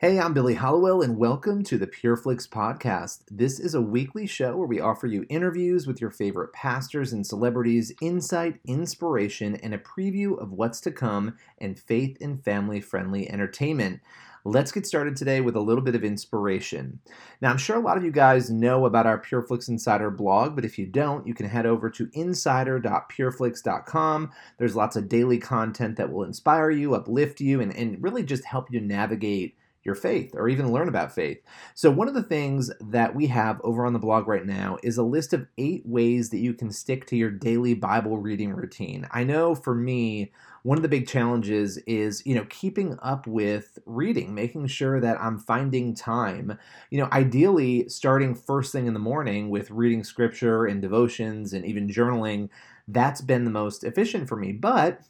Hey, I'm Billy Hallowell, and welcome to the PureFlix Podcast. This is a weekly show where we offer you interviews with your favorite pastors and celebrities, insight, inspiration, and a preview of what's to come in faith and family friendly entertainment. Let's get started today with a little bit of inspiration. Now, I'm sure a lot of you guys know about our PureFlix Insider blog, but if you don't, you can head over to insider.pureflix.com. There's lots of daily content that will inspire you, uplift you, and, and really just help you navigate your faith or even learn about faith. So, one of the things that we have over on the blog right now is a list of eight ways that you can stick to your daily Bible reading routine. I know for me, one of the big challenges is you know keeping up with reading making sure that i'm finding time you know ideally starting first thing in the morning with reading scripture and devotions and even journaling that's been the most efficient for me but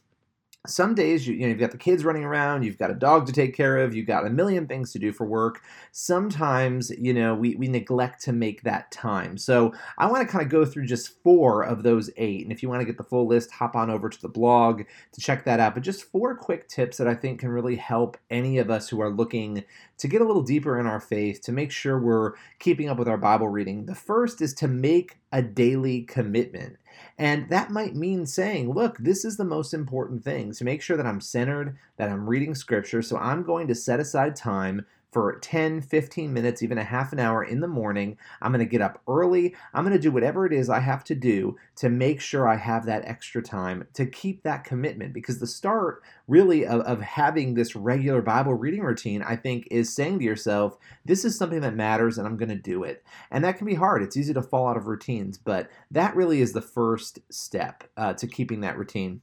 some days you, you know you've got the kids running around you've got a dog to take care of you've got a million things to do for work. Sometimes you know we, we neglect to make that time. So i want to kind of go through just four of those eight and if you want to get the full list hop on over to the blog to check that out. But just four quick tips that i think can really help any of us who are looking to get a little deeper in our faith to make sure we're keeping up with our bible reading. The first is to make a daily commitment and that might mean saying, look, this is the most important thing to make sure that I'm centered, that I'm reading scripture. So I'm going to set aside time for 10, 15 minutes, even a half an hour in the morning. I'm going to get up early. I'm going to do whatever it is I have to do to make sure I have that extra time to keep that commitment. Because the start, really, of, of having this regular Bible reading routine, I think, is saying to yourself, this is something that matters and I'm going to do it. And that can be hard. It's easy to fall out of routines, but that really is the first step uh, to keeping that routine.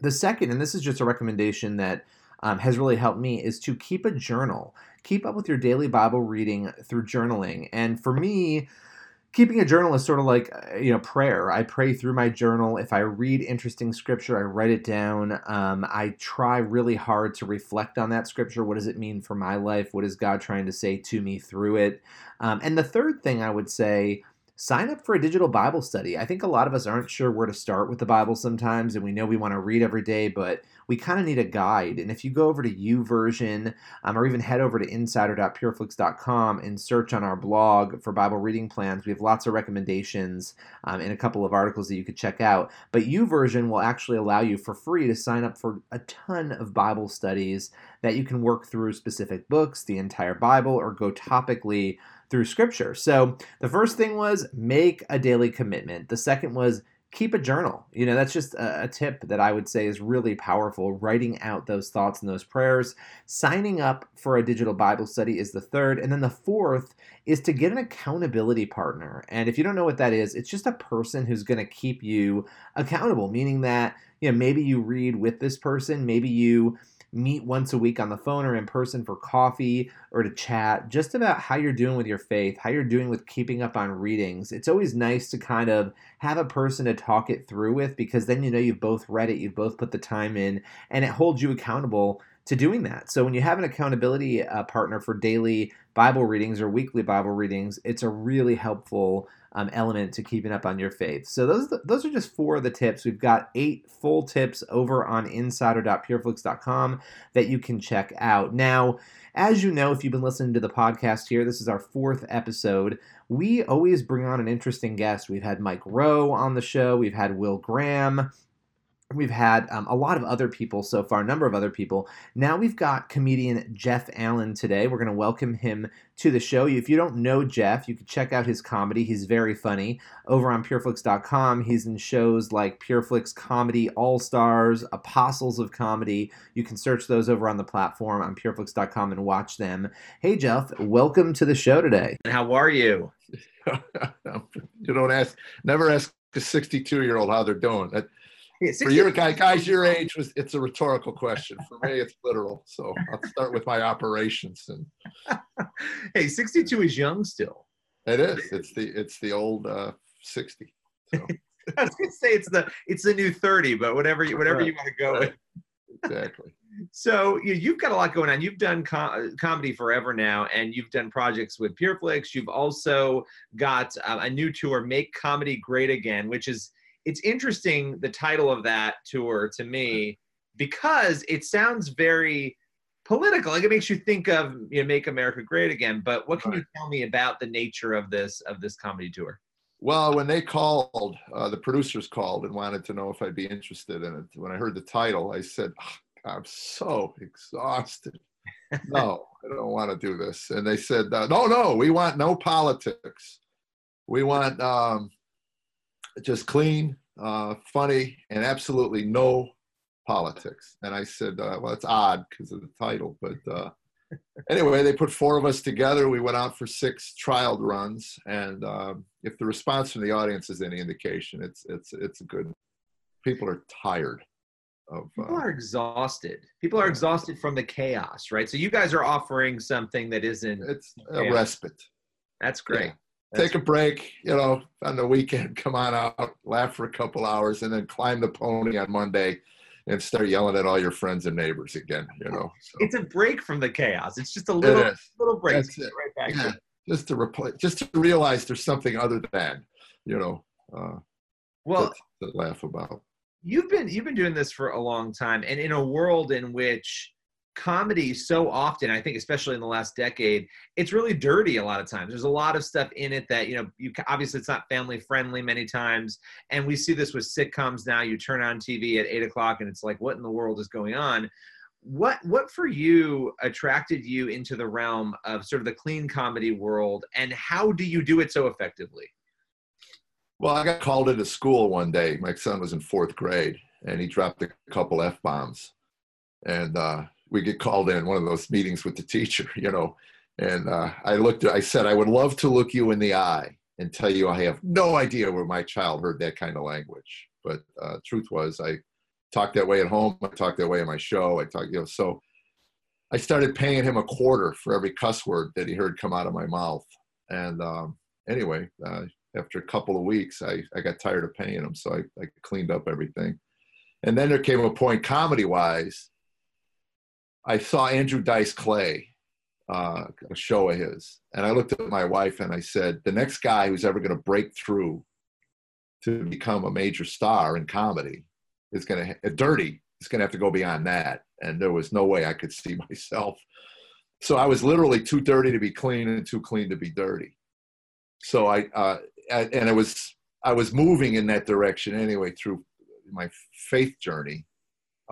The second, and this is just a recommendation that um, has really helped me is to keep a journal. Keep up with your daily Bible reading through journaling. And for me, keeping a journal is sort of like uh, you know prayer i pray through my journal if i read interesting scripture i write it down um, i try really hard to reflect on that scripture what does it mean for my life what is god trying to say to me through it um, and the third thing i would say sign up for a digital Bible study. I think a lot of us aren't sure where to start with the Bible sometimes, and we know we want to read every day, but we kind of need a guide. And if you go over to YouVersion um, or even head over to insider.pureflix.com and search on our blog for Bible reading plans, we have lots of recommendations um, and a couple of articles that you could check out. But YouVersion will actually allow you for free to sign up for a ton of Bible studies that you can work through specific books, the entire Bible, or go topically through scripture. So the first thing was make a daily commitment. The second was keep a journal. You know, that's just a, tip that I would say is really powerful. Writing out those thoughts and those prayers. Signing up for a digital Bible study is the third. And then the fourth is to get an accountability partner. And if you don't know what that is, it's just a person who's going to keep you accountable, meaning that, you know, maybe you read with this person, maybe you meet once a week on the phone or in person for coffee or to chat just about how you're doing with your faith, how you're doing with keeping up on readings. It's always nice to kind of have a person to talk it through with because then you know you've both read it, you've both put the time in, and it holds you accountable to doing that. So when you have an accountability uh, partner for daily Bible readings or weekly Bible readings, it's a really helpful um, element to keeping up on your faith. So those those are just four of the tips. We've got eight full tips over on insider.pureflix.com that you can check out. Now, as you know, if you've been listening to the podcast here, this is our fourth episode. We always bring on an interesting guest. We've had Mike Rowe on the show. We've had Will Graham. We've had um, a lot of other people so far, a number of other people. Now we've got comedian Jeff Allen today. We're going to welcome him to the show. If you don't know Jeff, you can check out his comedy. He's very funny. Over on pureflix.com, he's in shows like Pureflix Comedy All Stars, Apostles of Comedy. You can search those over on the platform on pureflix.com and watch them. Hey, Jeff, welcome to the show today. How are you? you don't ask, never ask a 62 year old how they're doing. That, For your guy, guys your age, was it's a rhetorical question. For me, it's literal. So I'll start with my operations. And hey, 62 is young still. It is. It's the it's the old uh, 60. So. I was gonna say it's the it's the new 30, but whatever you whatever right. you want to go right. with. Exactly. So you, have got a lot going on. You've done comedy forever now, and you've done projects with PureFlix. You've also got uh, a new tour, Make Comedy Great Again, which is it's interesting the title of that tour to me because it sounds very political. Like it makes you think of you know Make America Great Again. But what can right. you tell me about the nature of this of this comedy tour? Well, when they called, uh, the producers called and wanted to know if I'd be interested in it. When I heard the title, I said, oh, I'm so exhausted. no, I don't want to do this. And they said, uh, no, no, we want no politics. We want um, just clean, uh, funny, and absolutely no politics. And I said, uh, well, it's odd because of the title, but uh, anyway, they put four of us together. We went out for six trial runs, and um, if the response from the audience is any indication, it's it's it's good. People are tired of. People uh, are exhausted. People are exhausted from the chaos, right? So you guys are offering something that isn't. It's a chaos. respite. That's great. Yeah. Take a break, you know, on the weekend. Come on out, laugh for a couple hours, and then climb the pony on Monday and start yelling at all your friends and neighbors again. You know, so. it's a break from the chaos. It's just a little little break. That's it. Right back. Yeah. Just to replace, just to realize there's something other than, you know, uh, well, to, to laugh about. You've been you've been doing this for a long time, and in a world in which comedy so often i think especially in the last decade it's really dirty a lot of times. There's a lot of stuff in it that you know you obviously it's not family friendly many times and we see this with sitcoms now. You turn on tv at eight o'clock and it's like what in the world is going on? What what for you attracted you into the realm of sort of the clean comedy world and how do you do it so effectively? Well i got called into school one day. My son was in fourth grade and he dropped a couple f-bombs and uh, we get called in one of those meetings with the teacher, you know, and uh, I looked, I said, I would love to look you in the eye and tell you I have no idea where my child heard that kind of language. But uh, truth was, I talked that way at home. I talked that way in my show. I talked, you know, so I started paying him a quarter for every cuss word that he heard come out of my mouth. And um, anyway, uh, after a couple of weeks, I, I got tired of paying him. So I, I cleaned up everything. And then there came a point, comedy wise, I saw Andrew Dice Clay, uh, a show of his, and I looked at my wife and I said, the next guy who's ever going to break through to become a major star in comedy is going to, dirty, is going to have to go beyond that. And there was no way I could see myself. So I was literally too dirty to be clean and too clean to be dirty. So I, uh, and it was, I was moving in that direction anyway through my faith journey.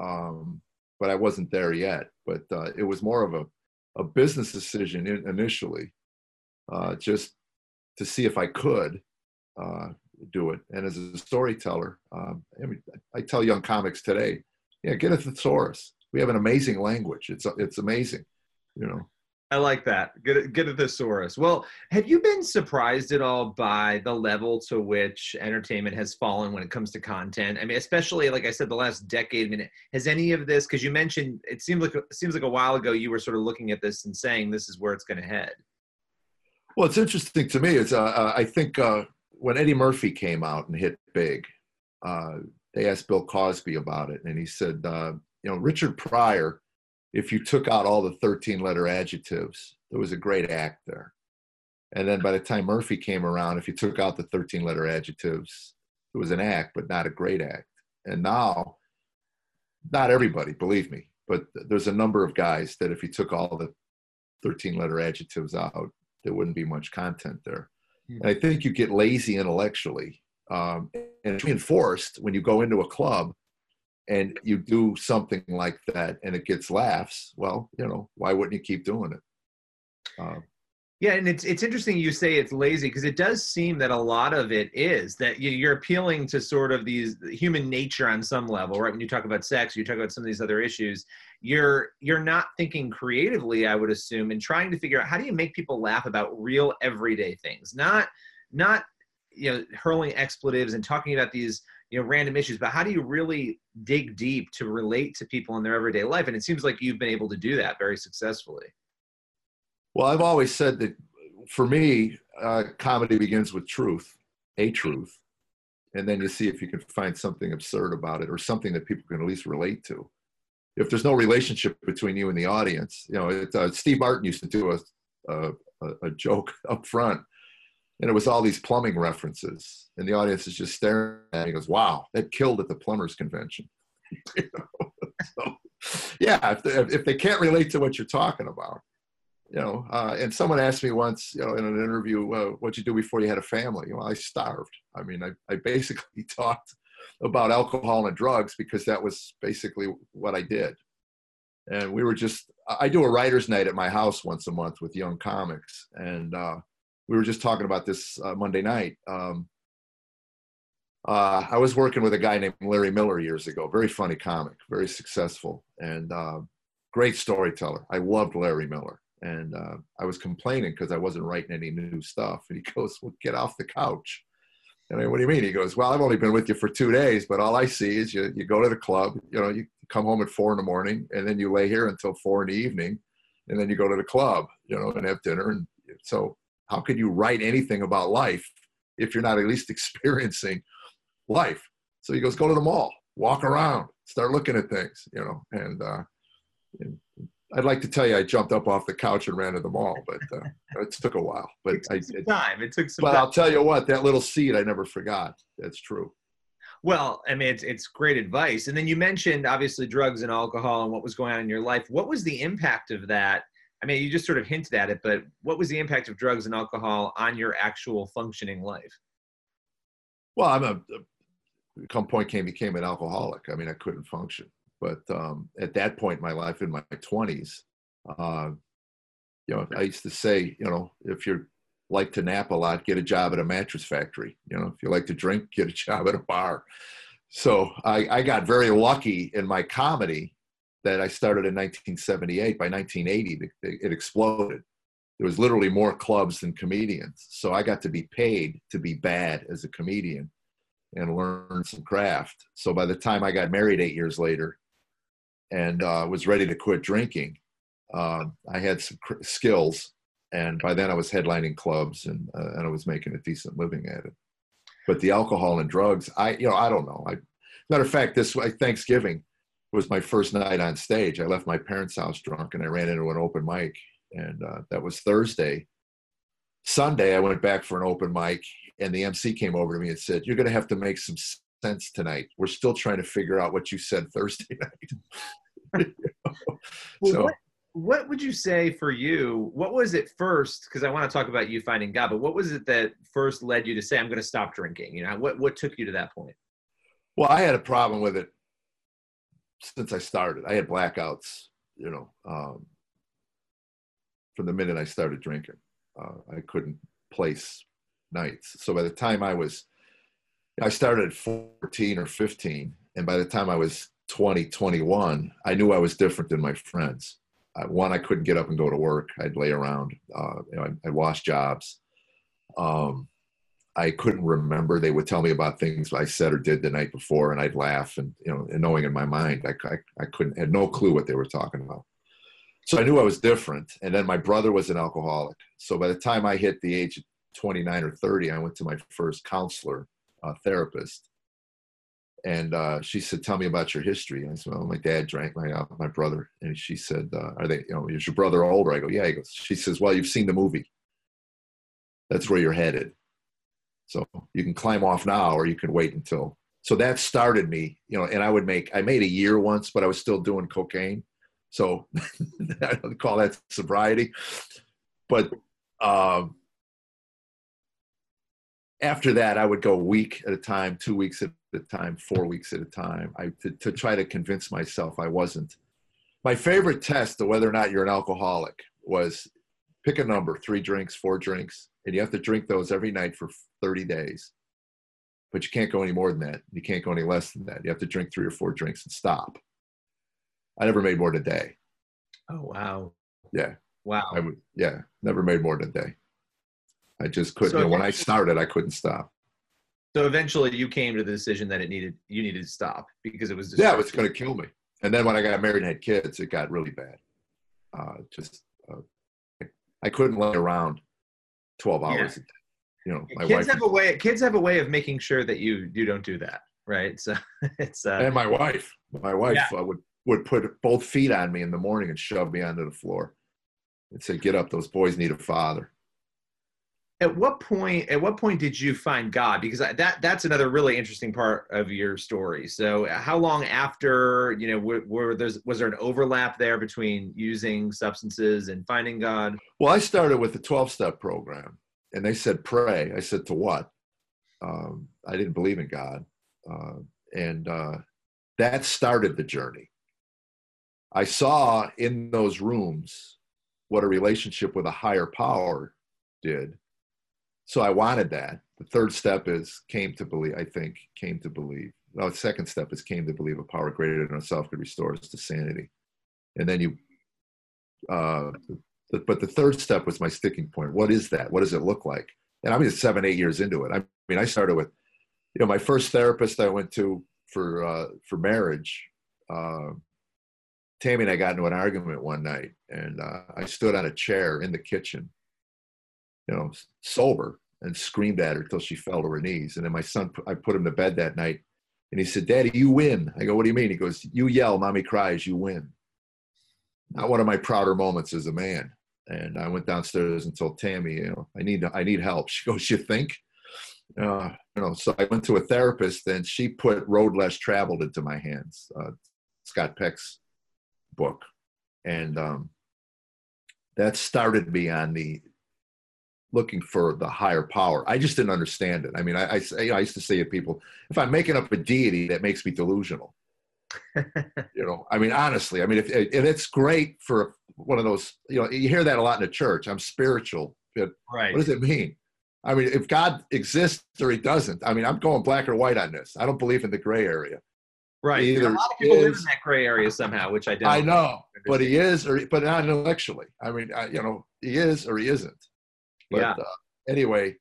Um, but I wasn't there yet. But uh, it was more of a, a business decision in, initially, uh, just to see if I could uh, do it. And as a storyteller, um, I, mean, I tell young comics today, yeah, get a thesaurus. We have an amazing language. It's it's amazing, you know. I like that. Get get a thesaurus. Well, have you been surprised at all by the level to which entertainment has fallen when it comes to content? I mean, especially like I said, the last decade. I mean, has any of this? Because you mentioned it seems like seems like a while ago you were sort of looking at this and saying this is where it's going to head. Well, it's interesting to me. It's uh, uh, I think uh, when Eddie Murphy came out and hit big, uh, they asked Bill Cosby about it, and he said, uh, you know, Richard Pryor if you took out all the 13 letter adjectives, there was a great act there. And then by the time Murphy came around, if you took out the 13 letter adjectives, it was an act, but not a great act. And now, not everybody, believe me, but there's a number of guys that if you took all the 13 letter adjectives out, there wouldn't be much content there. Mm-hmm. And I think you get lazy intellectually. Um, and it's reinforced when you go into a club and you do something like that and it gets laughs, well, you know, why wouldn't you keep doing it? Uh, yeah, and it's it's interesting you say it's lazy because it does seem that a lot of it is that you're appealing to sort of these human nature on some level, right? When you talk about sex, you talk about some of these other issues. You're you're not thinking creatively, I would assume, and trying to figure out how do you make people laugh about real everyday things, not not you know hurling expletives and talking about these you know random issues but how do you really dig deep to relate to people in their everyday life? And it seems like you've been able to do that very successfully. Well i've always said that for me uh, comedy begins with truth a truth and then you see if you can find something absurd about it or something that people can at least relate to. If there's no relationship between you and the audience you know it, uh, steve martin used to do a, a, a joke up front and it was all these plumbing references. And the audience is just staring at he goes wow that killed at the plumbers convention. You know? so, yeah if they, if they can't relate to what you're talking about you know uh, and someone asked me once you know in an interview uh, what'd you do before you had a family? Well i starved. I mean i, I basically talked about alcohol and drugs because that was basically what i did. And we were just i do a writers night at my house once a month with young comics. And uh, we were just talking about this uh, Monday night. Um, uh, I was working with a guy named Larry Miller years ago. Very funny comic, very successful, and uh, great storyteller. I loved Larry Miller, and uh, I was complaining because I wasn't writing any new stuff. And he goes, "Well, get off the couch." And I, what do you mean? He goes, "Well, I've only been with you for two days, but all I see is you you go to the club. You know, you come home at four in the morning, and then you lay here until four in the evening, and then you go to the club. You know, and have dinner. And so how could you write anything about life if you're not at least experiencing life? So he goes, go to the mall, walk around, start looking at things, you know. And, uh, and I'd like to tell you I jumped up off the couch and ran to the mall, but uh, it took a while. But it took I, some time. It took some. But time. I'll tell you what, that little seed I never forgot. That's true. Well, I mean, it's it's great advice. And then you mentioned obviously drugs and alcohol and what was going on in your life. What was the impact of that I mean, you just sort of hinted at it, but what was the impact of drugs and alcohol on your actual functioning life? Well, I'm a, a come point came became an alcoholic. I mean, I couldn't function. But um, at that point in my life, in my 20s, uh, you know, I used to say, you know, if you like to nap a lot, get a job at a mattress factory. You know, if you like to drink, get a job at a bar. So I, I got very lucky in my comedy that I started in 1978. By 1980, it, exploded. There was literally more clubs than comedians. So I got to be paid to be bad as a comedian and learn some craft. So by the time I got married eight years later and uh, was ready to quit drinking, uh, I had some cr- skills. And by then I was headlining clubs and, uh, and I was making a decent living at it. But the alcohol and drugs, I, you know, I don't know. I, matter of fact, this Thanksgiving, was my first night on stage. I left my parents' house drunk and I ran into an open mic, and uh, that was Thursday. Sunday, I went back for an open mic, and the MC came over to me and said, "You're going to have to make some sense tonight. We're still trying to figure out what you said Thursday night." well, so, what, what would you say for you? What was it first? Because I want to talk about you finding God, but what was it that first led you to say, "I'm going to stop drinking"? You know, what what took you to that point? Well, I had a problem with it since I started. I had blackouts, you know, um, from the minute I started drinking. Uh, I couldn't place nights. So by the time I was, I started at 14 or 15. And by the time I was 20, 21, I knew I was different than my friends. Uh, one, I couldn't get up and go to work. I'd lay around. Uh, you know, I, I lost jobs. Um, I couldn't remember. They would tell me about things I said or did the night before, and I'd laugh. And you know, and knowing in my mind, I, I, I couldn't had no clue what they were talking about. So I knew I was different. And then my brother was an alcoholic. So by the time I hit the age of 29 or 30, I went to my first counselor, uh, therapist, and uh, she said, "Tell me about your history." And I said, "Well, my dad drank. My uh, my brother." And she said, uh, "Are they? You know, is your brother older?" I go, "Yeah." Goes, she says, "Well, you've seen the movie. That's where you're headed." So you can climb off now or you can wait until. So that started me, you know, and I would make, I made a year once, but I was still doing cocaine. So I don't call that sobriety. But um, after that, I would go week at a time, two weeks at a time, four weeks at a time, I, to, to try to convince myself I wasn't. My favorite test of whether or not you're an alcoholic was pick a number, three drinks, four drinks, and you have to drink those every night for 30 days. But you can't go any more than that. You can't go any less than that. You have to drink three or four drinks and stop. I never made more than a day. Oh wow. Yeah. Wow. I would yeah, never made more than a day. I just couldn't. So, you know, when I started, I couldn't stop. So eventually, you came to the decision that it needed you needed to stop because it was yeah, it was going to kill me. And then when I got married and had kids, it got really bad. Uh, just uh, I couldn't lay around twelve hours. Yeah. You know, my kids wife have a way. Kids have a way of making sure that you you don't do that, right? So it's uh, and my wife, my wife yeah. uh, would would put both feet on me in the morning and shove me onto the floor and say, "Get up, those boys need a father." At what point at what point did you find god? Because that that's another really interesting part of your story. So how long after you know were, were was there an overlap there between using substances and finding god? Well i started with the 12-step program and they said pray. I said to what? Um, i didn't believe in god. Uh, and uh, that started the journey. I saw in those rooms what a relationship with a higher power did so I wanted that. The third step is came to believe, I think, came to believe. No, the second step is came to believe a power greater than ourselves could restore us to sanity. And then you, uh, but the third step was my sticking point. What is that? What does it look like? And I'm just seven, eight years into it. I mean, I started with, you know, my first therapist I went to for uh, for marriage. Uh, Tammy and I got into an argument one night, and uh, I stood on a chair in the kitchen you know, sober and screamed at her till she fell to her knees. And then my son, I put him to bed that night and he said, Daddy, you win. I go, What do you mean? He goes, You yell, mommy cries, you win. Not one of my prouder moments as a man. And I went downstairs and told Tammy, you know, I need I need help. She goes, You think? Uh, you know, so I went to a therapist and she put Road Less Traveled into my hands, uh, Scott Peck's book. And um, that started me on the looking for the higher power. I just didn't understand it. I mean, I, I, I used to say to people, if I'm making up a deity, that makes me delusional. you know, I mean, honestly, I mean, if, and it's great for one of those, you know, you hear that a lot in the church. I'm spiritual. But right. What does it mean? I mean, if God exists or he doesn't, I mean, I'm going black or white on this. I don't believe in the gray area. Right. Either a lot of people is, live in that gray area somehow, which I don't. I know, but he is, or but not intellectually. I mean, I, you know, he is or he isn't. But yeah. uh, anyway,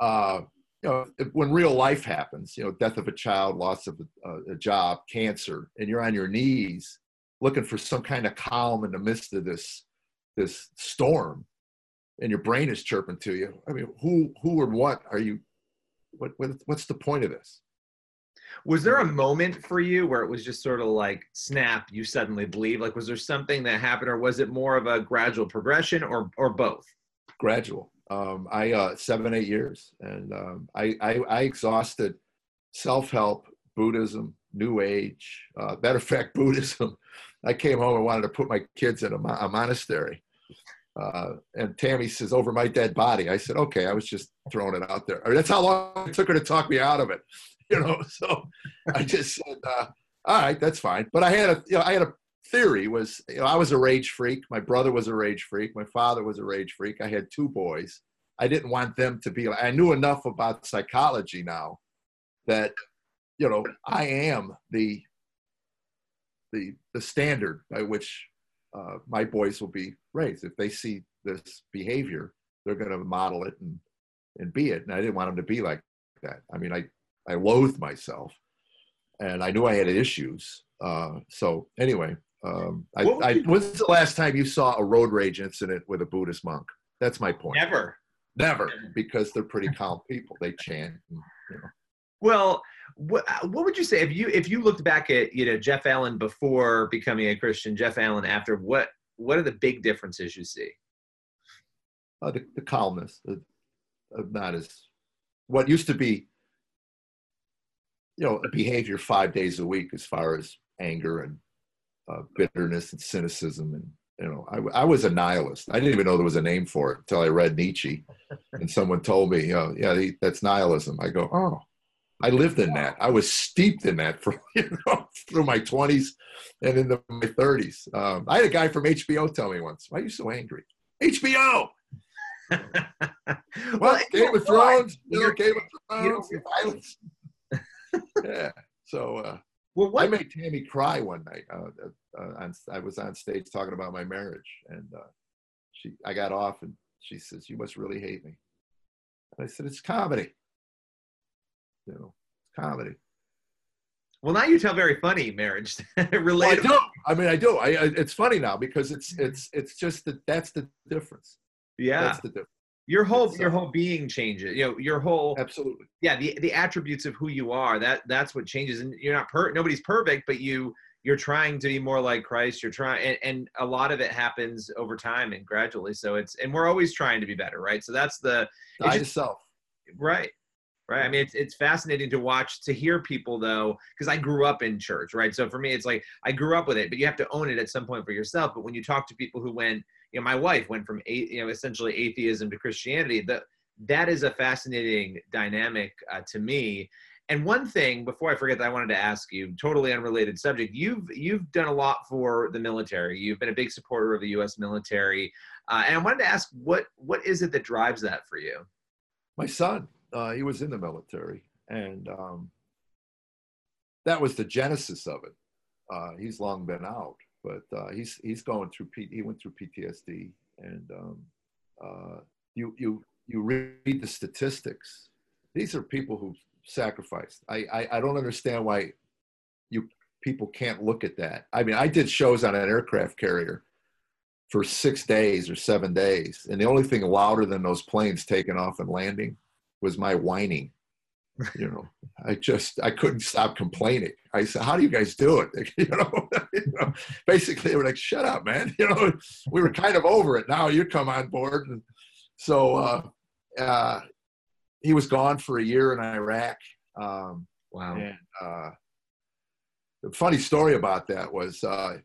uh, you know, when real life happens, you know, death of a child, loss of a, a, job, cancer, and you're on your knees looking for some kind of calm in the midst of this this storm, and your brain is chirping to you. I mean, who who or what are you? What, what what's the point of this? Was there a moment for you where it was just sort of like snap? You suddenly believe. Like, was there something that happened, or was it more of a gradual progression, or or both? Gradual. Um, I uh, seven eight years, and um, I, I, I exhausted self help, Buddhism, New Age. Uh, matter of fact, Buddhism. I came home and wanted to put my kids in a, a monastery. Uh, and Tammy says, "Over my dead body." I said, "Okay." I was just throwing it out there. I mean, that's how long it took her to talk me out of it, you know. So I just said, uh, "All right, that's fine." But I had a, you know, I had a theory was you know i was a rage freak. My brother was a rage freak. My father was a rage freak. I had two boys. I didn't want them to be i knew enough about psychology now that you know i am the the the standard by which uh, my boys will be raised. If they see this behavior they're going to model it and and be it. And i didn't want them to be like that. I mean i i loathed myself and i knew i had issues. Uh, so anyway um, I, I, when's the last time you saw a road rage incident with a Buddhist monk? That's my point. Never. Never, because they're pretty calm people. They chant. And, you know. Well, what, what would you say if you if you looked back at you know Jeff Allen before becoming a Christian, Jeff Allen after? What what are the big differences you see? Uh, the, the calmness, of not as what used to be, you know, a behavior five days a week as far as anger and uh, bitterness and cynicism and you know I, I was a nihilist. I didn't even know there was a name for it until i read nietzsche and someone told me you know yeah he, that's nihilism. I go oh i lived in that. I was steeped in that for you know through my 20s and into my 30s um, i had a guy from hbo tell me once why are you so angry? Hbo well, Game of Thrones, you know, Game of Thrones, violence. yeah. So uh, well, what? I made Tammy cry one night. Uh, uh, on, I was on stage talking about my marriage, and uh, she, I got off, and she says, "You must really hate me." And I said, "It's comedy." You know, it's comedy. Well, now you tell very funny marriage Well, I do. I mean, I do. I, I, it's funny now because it's it's it's just that that's the difference. Yeah, That's the difference. Your whole it's, your uh, whole being changes. You know, your whole Absolutely. yeah the the attributes of who you are. That that's what changes. And you're not per nobody's perfect, but you you're trying to be more like Christ. You're trying, and, and a lot of it happens over time and gradually. So it's and we're always trying to be better, right? So that's the Die It's to just- self. Right. Right. I mean, it's, it's fascinating to watch, to hear people though, because I grew up in church, right? So for me, it's like I grew up with it, but you have to own it at some point for yourself. But when you talk to people who went, you know, my wife went from, you know, essentially atheism to Christianity, that that is a fascinating dynamic uh, to me. And one thing before I forget that I wanted to ask you, totally unrelated subject. You've you've done a lot for the military. You've been a big supporter of the U.S. military, uh, and I wanted to ask what what is it that drives that for you? My son, uh, he was in the military, and um, that was the genesis of it. Uh, he's long been out, but uh, he's he's going through. P- he went through PTSD, and um, uh, you you you read the statistics. These are people who sacrificed. I, I I don't understand why you people can't look at that. I mean, I did shows on an aircraft carrier for six days or seven days, and the only thing louder than those planes taking off and landing was my whining. You know, I just I couldn't stop complaining. I said, "How do you guys do it?" You know, you know basically they were like, "Shut up, man." You know, we were kind of over it. Now you come on board, and so uh, uh, he was gone for a year in Iraq. Um, Wow. and uh, the funny story about that was uh,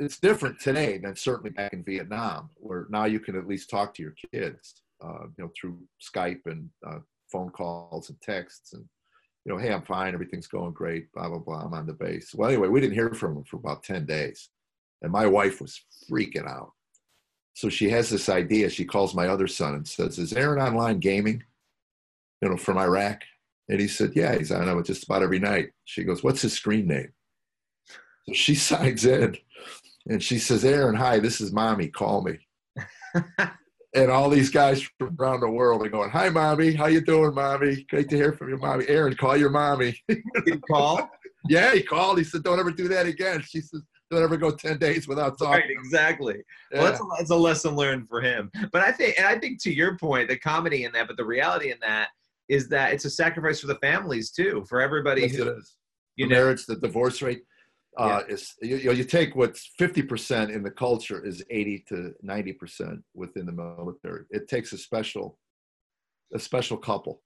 it's different today than certainly back in Vietnam, where now you can at least talk to your kids, uh, you know, through Skype and uh, phone calls and texts, and you know, hey, I'm fine, everything's going great, blah blah blah. I'm on the base. Well, anyway, we didn't hear from him for about ten days, and my wife was freaking out. So she has this idea. She calls my other son and says, "Is Aaron online gaming?" You know, from Iraq. And he said, Yeah, he's on it just about every night. She goes, What's his screen name? So she signs in and she says, Aaron, hi, this is mommy. Call me. and all these guys from around the world are going, Hi, mommy. How you doing, mommy? Great to hear from you, mommy. Aaron, call your mommy. He call? yeah, he called. He said, Don't ever do that again. She says, Don't ever go 10 days without talking. right, exactly. Well, that's a, that's a lesson learned for him. But I think, and I think to your point, the comedy in that, but the reality in that is that it's a sacrifice for the families too, for everybody. Yes, who, it is. you the know, marriage, the divorce rate uh, is you, you know you take what's fifty percent in the culture is eighty to ninety percent within the military. It takes a special a special couple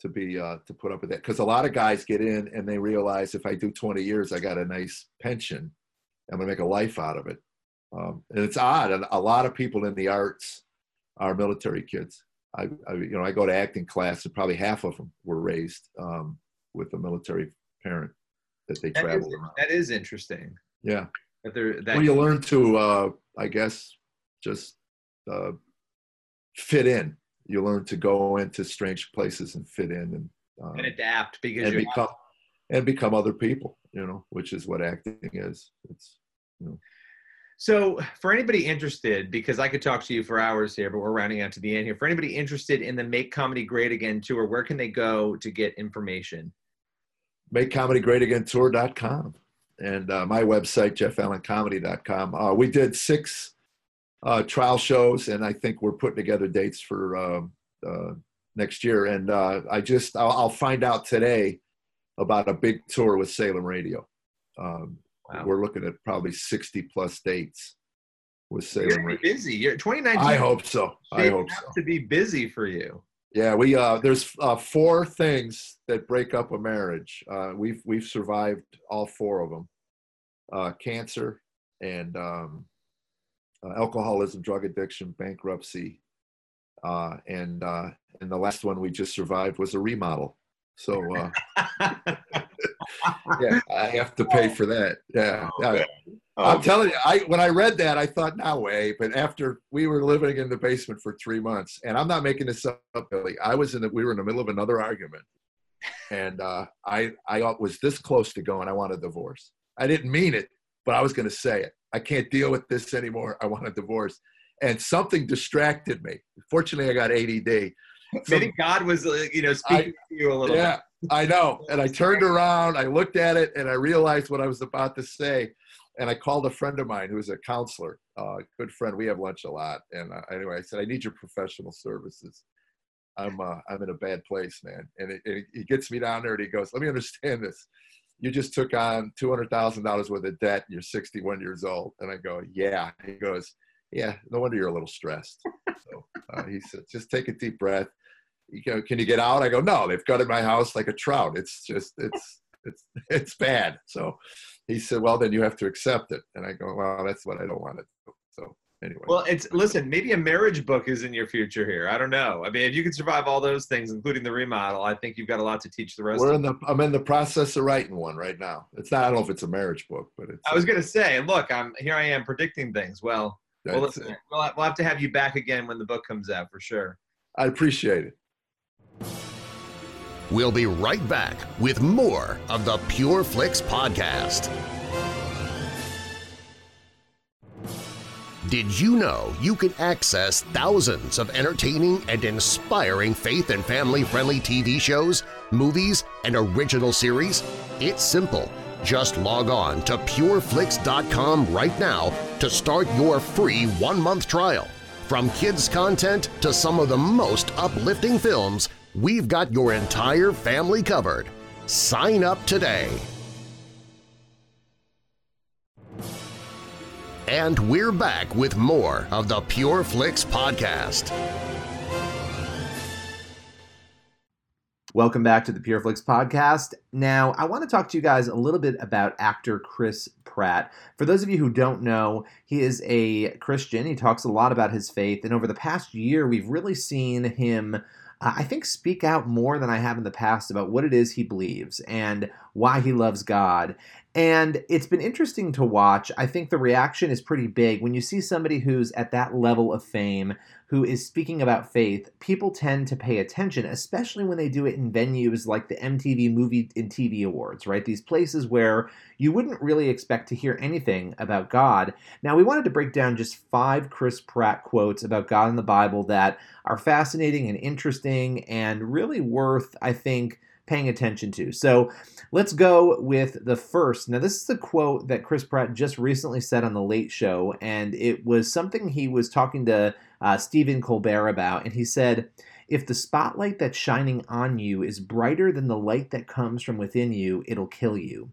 to be uh, to put up with that because a lot of guys get in and they realize if I do twenty years, I got a nice pension. I'm gonna make a life out of it, um, and it's odd. A lot of people in the arts are military kids. I, I you know I go to acting class and probably half of them were raised um, with a military parent that they that, is, traveled around. that is interesting. Yeah. That they're that Well, you learn to, uh, I guess, just uh, fit in. You learn to go into strange places and fit in and um, and adapt because and you become and become other people. You know, which is what acting is. It's you know. So, for anybody interested, because I could talk to you for hours here, but we're rounding out to the end here. For anybody interested in the Make Comedy Great Again tour, where can they go to get information? makeComedyGreatAgainTour.com and uh, my website jeffallencomedy.com. Uh, we did six uh, trial shows, and I think we're putting together dates for um uh, next year. And uh, I just I'll, I'll find out today about a big tour with Salem Radio. Um, Wow. We're looking at probably 60 plus dates with You're Salem gonna Radio. busy. You're 2019. I hope so. I hope so. to be busy for you. Yeah, we uh, there's uh, four things that break up a marriage. Uh, we've we've survived all four of them: uh, cancer and um, uh, alcoholism, drug addiction, bankruptcy, uh, and uh, and the last one we just survived was a remodel. So uh, yeah, I have to pay for that. Yeah, yeah. I'm Oh, telling you, I when I read that, I thought, "No way!" But after we were living in the basement for three months, and I'm not making this up, Billy. I was in the, we were in the middle of another argument, and uh, I I was this close to going. I want a divorce. I didn't mean it, but I was going to say it. I can't deal with this anymore. I want a divorce, and something distracted me. Fortunately, I got ADD, Maybe God was, uh, you know, speaking I, to you a little yeah, bit. I know. And I turned around, I looked at it, and I realized what I was about to say. And I called a friend of mine who is a counselor, uh, good friend. We have lunch a lot. And uh, anyway, I said, I need your professional services. I'm uh, I'm in a bad place, man. And he gets me down there and he goes, let me understand this. You just took on two hundred thousand dollars worth of debt. You're 61 years old, and I go, yeah. He goes, yeah. No wonder you're a little stressed. So uh, he said, just take a deep breath. You go, can you get out? I go, no. They've gutted my house like a trout. It's just it's it's it's bad. So he said, well, then you have to accept it. And I go, well, that's what I don't want to do. So anyway. Well, it's listen. Maybe a marriage book is in your future here. I don't know. I mean, if you can survive all those things, including the remodel, I think you've got a lot to teach the rest. We're in the. I'm in the process of writing one right now. It's not. I don't know if it's a marriage book, but it's. I was gonna say, look, I'm here. I am predicting things. Well, well, listen, we'll, we'll have to have you back again when the book comes out for sure. I appreciate it. We'll be right back with more of the Pure Flix podcast. Did you know you can access thousands of entertaining and inspiring faith and family-friendly TV shows, movies, and original series? It's simple. Just log on to pureflix.com right now to start your free one-month trial. From kids' content to some of the most uplifting films, we've got your entire family covered. Sign up today. And we're back with more of the Pure Flix podcast. Welcome back to the Pure Flix podcast. Now, I want to talk to you guys a little bit about actor Chris Pratt. For those of you who don't know, he is a Christian. He talks a lot about his faith, and over the past year, we've really seen him I think, speak out more than I have in the past about what it is he believes and why he loves God. And it's been interesting to watch. I think the reaction is pretty big. When you see somebody who's at that level of fame, who is speaking about faith, people tend to pay attention, especially when they do it in venues like the MTV Movie and TV Awards, right? These places where you wouldn't really expect to hear anything about God. Now, we wanted to break down just five Chris Pratt quotes about God in the Bible that are fascinating and interesting and really worth, I think, paying attention to. So let's go with the first. Now, this is a quote that Chris Pratt just recently said on The Late Show, and it was something he was talking to uh, Stephen Colbert about. And he said, If the spotlight that's shining on you is brighter than the light that comes from within you, it'll kill you.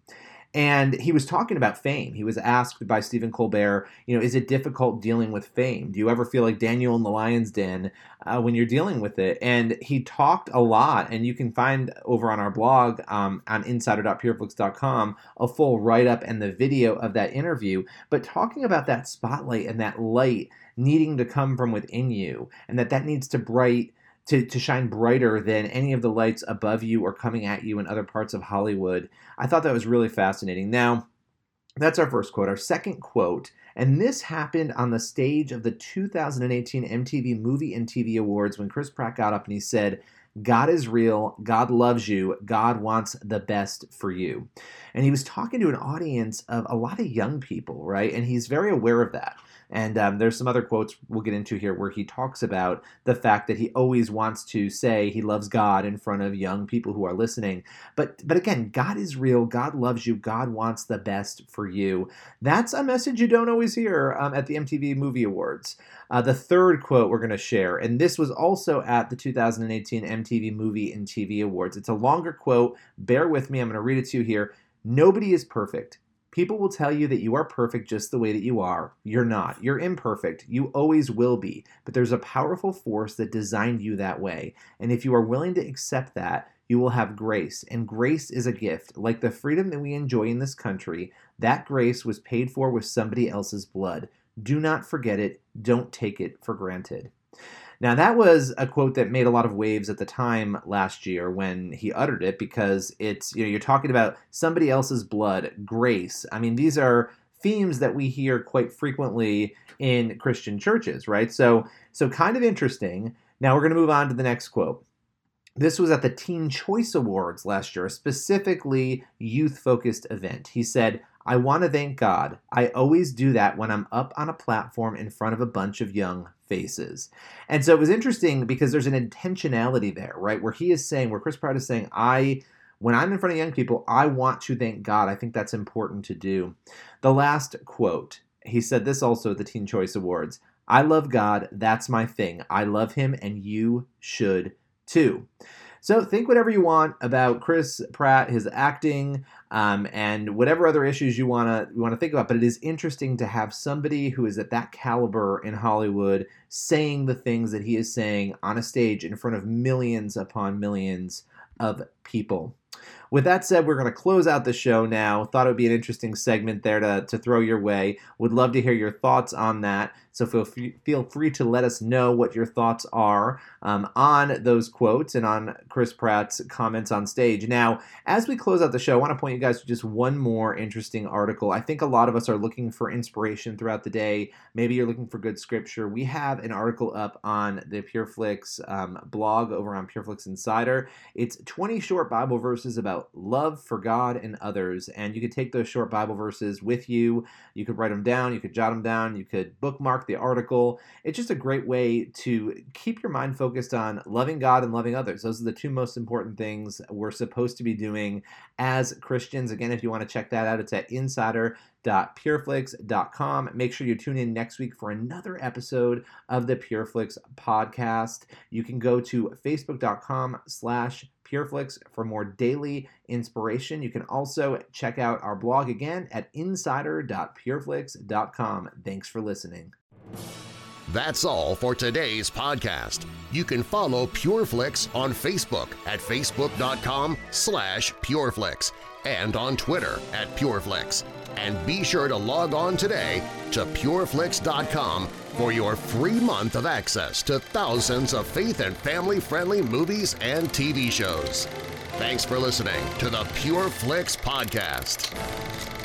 And he was talking about fame. He was asked by Stephen Colbert, you know, is it difficult dealing with fame? Do you ever feel like Daniel in the lion's den uh, when you're dealing with it? And he talked a lot, and you can find over on our blog um, on insider.pureflix.com a full write up and the video of that interview. But talking about that spotlight and that light needing to come from within you, and that that needs to bright to, to shine brighter than any of the lights above you or coming at you in other parts of Hollywood. I thought that was really fascinating. Now, that's our first quote. Our second quote, and this happened on the stage of the 2018 MTV Movie and TV Awards when Chris Pratt got up and he said, God is real. God loves you. God wants the best for you. And he was talking to an audience of a lot of young people, right? And he's very aware of that. And um, there's some other quotes we'll get into here where he talks about the fact that he always wants to say he loves God in front of young people who are listening. But but again, God is real. God loves you. God wants the best for you. That's a message you don't always hear um, at the MTV Movie Awards. Uh, the third quote we're going to share, and this was also at the 2018 MTV Movie and TV Awards. It's a longer quote. Bear with me. I'm going to read it to you here. Nobody is perfect. People will tell you that you are perfect just the way that you are. You're not. You're imperfect. You always will be. But there's a powerful force that designed you that way. And if you are willing to accept that, you will have grace. And grace is a gift. Like the freedom that we enjoy in this country, that grace was paid for with somebody else's blood. Do not forget it. Don't take it for granted. Now, that was a quote that made a lot of waves at the time last year when he uttered it because it's, you know, you're talking about somebody else's blood, grace. I mean, these are themes that we hear quite frequently in Christian churches, right? So, so kind of interesting. Now we're going to move on to the next quote. This was at the Teen Choice Awards last year, a specifically youth focused event. He said, I want to thank God. I always do that when I'm up on a platform in front of a bunch of young faces. And so it was interesting because there's an intentionality there, right? Where he is saying, where Chris Pratt is saying, I when I'm in front of young people, I want to thank God. I think that's important to do. The last quote, he said this also at the Teen Choice Awards I love God. That's my thing. I love him, and you should too. So think whatever you want about Chris Pratt, his acting, um, and whatever other issues you wanna you wanna think about. But it is interesting to have somebody who is at that caliber in Hollywood saying the things that he is saying on a stage in front of millions upon millions of people. With that said, we're going to close out the show now. Thought it would be an interesting segment there to, to throw your way. Would love to hear your thoughts on that. So feel free, feel free to let us know what your thoughts are um, on those quotes and on Chris Pratt's comments on stage. Now, as we close out the show, I want to point you guys to just one more interesting article. I think a lot of us are looking for inspiration throughout the day. Maybe you're looking for good scripture. We have an article up on the PureFlix um, blog over on PureFlix Insider. It's 20 short Bible verses about love for God and others, and you could take those short Bible verses with you. You could write them down. You could jot them down. You could bookmark the article. It's just a great way to keep your mind focused on loving God and loving others. Those are the two most important things we're supposed to be doing as Christians. Again, if you want to check that out, it's at insider.pureflix.com. Make sure you tune in next week for another episode of the PureFlix podcast. You can go to facebook.com slash PureFlix for more daily inspiration. You can also check out our blog again at insider.pureflix.com. Thanks for listening. That's all for today's podcast. You can follow PureFlix on Facebook at facebook.com slash PureFlix and on Twitter at PureFlix. And be sure to log on today to PureFlix.com for your free month of access to thousands of faith and family-friendly movies and TV shows. Thanks for listening to the PureFlix Podcast.